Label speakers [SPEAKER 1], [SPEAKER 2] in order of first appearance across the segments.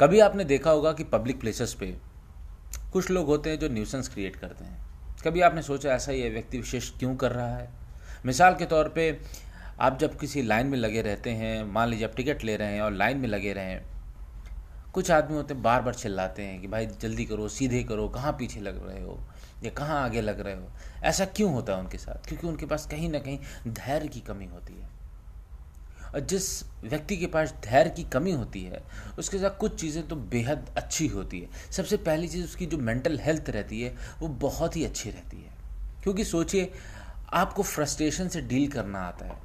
[SPEAKER 1] कभी आपने देखा होगा कि पब्लिक प्लेसेस पे कुछ लोग होते हैं जो न्यूसेंस क्रिएट करते हैं। कभी आपने सोचा ऐसा ये व्यक्ति विशेष क्यों कर रहा है? मिसाल के तौर पे आप जब किसी लाइन में लगे रहते हैं, मान लीजिए आप टिकट ले रहे हैं और लाइन में लगे रहे हैं, कुछ आदमी होते हैं बार बार चिल्लाते हैं कि भाई जल्दी करो, सीधे करो, कहाँ पीछे लग रहे हो या कहाँ आगे लग रहे हो? ऐसा क्यों होता है उनके साथ? क्योंकि उनके पास कहीं ना कहीं धैर्य की कमी होती है। जिस व्यक्ति के पास धैर्य की कमी होती है, उसके साथ कुछ चीज़ें तो बेहद अच्छी होती है। सबसे पहली चीज़ उसकी जो मेंटल हेल्थ रहती है, वो बहुत ही अच्छी रहती है। क्योंकि सोचिए, आपको फ्रस्ट्रेशन से डील करना आता है।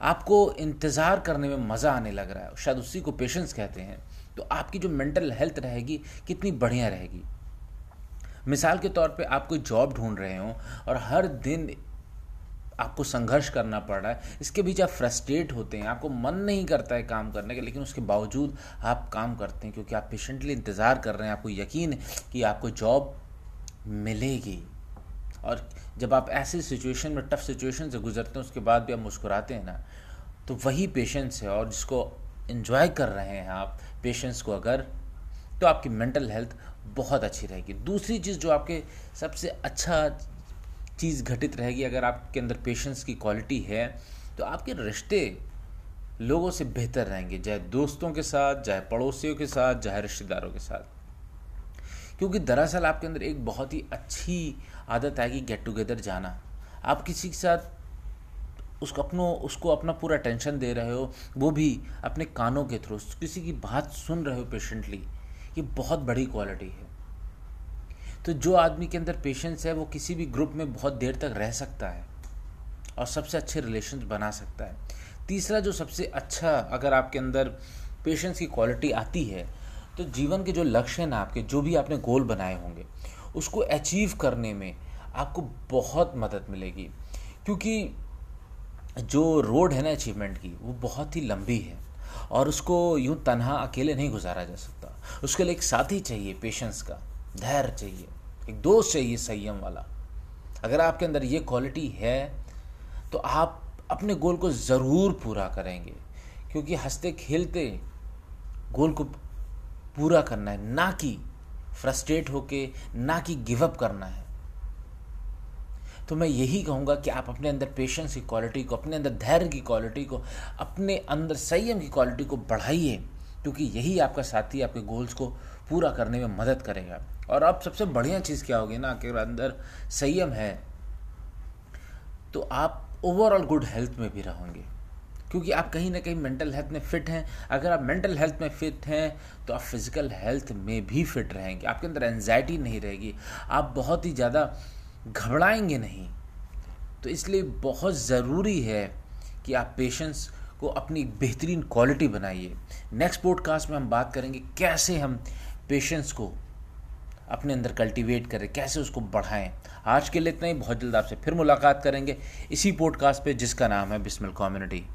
[SPEAKER 1] आपको इंतज़ार करने में मज़ा आने लग रहा है, शायद उसी को पेशेंस कहते हैं। तो आपकी जो मेंटल हेल्थ रहेगी, कितनी बढ़िया रहेगी। मिसाल के तौर पे आप कोई जॉब ढूंढ रहे हो और हर दिन आपको संघर्ष करना पड़ रहा है। इसके बीच आप फ्रस्ट्रेट होते हैं, आपको मन नहीं करता है काम करने का, लेकिन उसके बावजूद आप काम करते हैं, क्योंकि आप पेशेंटली इंतज़ार कर रहे हैं। आपको यकीन है कि आपको जॉब मिलेगी। और जब आप ऐसी सिचुएशन में टफ सिचुएशन से गुजरते हैं, उसके बाद भी आप मुस्कुराते हैं ना तो वही पेशेंस है और जिसको इन्जॉय कर रहे हैं आप पेशेंस को अगर तो आपकी मेंटल हेल्थ बहुत अच्छी रहेगी। दूसरी चीज़ जो आपके सबसे अच्छा चीज़ घटित रहेगी, अगर आपके अंदर पेशेंस की क्वालिटी है तो आपके रिश्ते लोगों से बेहतर रहेंगे, चाहे दोस्तों के साथ, चाहे पड़ोसियों के साथ, चाहे रिश्तेदारों के साथ। क्योंकि दरअसल आपके अंदर एक बहुत ही अच्छी आदत आएगी गेट टुगेदर जाना। आप किसी के साथ उसको अपनों, उसको अपना पूरा टेंशन दे रहे हो, वो भी अपने कानों के थ्रू, किसी की बात सुन रहे हो पेशेंटली ये बहुत बड़ी क्वालिटी है। तो जो आदमी के अंदर पेशेंस है, वो किसी भी ग्रुप में बहुत देर तक रह सकता है और सबसे अच्छे रिलेशन बना सकता है। तीसरा जो सबसे अच्छा अगर आपके अंदर पेशेंस की क्वालिटी आती है तो जीवन के जो लक्ष्य हैं आपके, जो भी आपने गोल बनाए होंगे, उसको अचीव करने में आपको बहुत मदद मिलेगी। क्योंकि जो रोड है ना अचीवमेंट की, वो बहुत ही लंबी है और उसको यूँ तनहा अकेले नहीं गुजारा जा सकता। उसके लिए एक साथी चाहिए पेशेंस का। धैर्य चाहिए, एक दोस्त चाहिए संयम वाला। अगर आपके अंदर ये क्वालिटी है तो आप अपने गोल को ज़रूर पूरा करेंगे। क्योंकि हँसते खेलते गोल को पूरा करना है, ना कि फ्रस्ट्रेट होके, ना कि गिव अप करना है। तो मैं यही कहूँगा कि आप अपने अंदर पेशेंस की क्वालिटी को, अपने अंदर धैर्य की क्वालिटी को, अपने अंदर संयम की क्वालिटी को बढ़ाइए। क्योंकि यही आपका साथी आपके गोल्स को पूरा करने में मदद करेगा। और अब सबसे बढ़िया चीज़ क्या होगी ना कि अंदर संयम है तो आप ओवरऑल गुड हेल्थ में भी रहोगे। क्योंकि आप कहीं ना कहीं मेंटल हेल्थ में फिट हैं। अगर आप मेंटल हेल्थ में फिट हैं तो आप फ़िज़िकल हेल्थ में भी फिट रहेंगे। आपके अंदर एनजाइटी नहीं रहेगी। आप बहुत ही ज़्यादा घबराएँगे नहीं। तो इसलिए बहुत ज़रूरी है कि आप पेशेंस को अपनी बेहतरीन क्वालिटी बनाइए। नेक्स्ट पॉडकास्ट में हम बात करेंगे कैसे हम पेशेंस को अपने अंदर कल्टीवेट करें, कैसे उसको बढ़ाएँ। आज के लिए इतना ही। बहुत जल्द आपसे फिर मुलाकात करेंगे इसी पॉडकास्ट पे जिसका नाम है बिस्मिल कम्युनिटी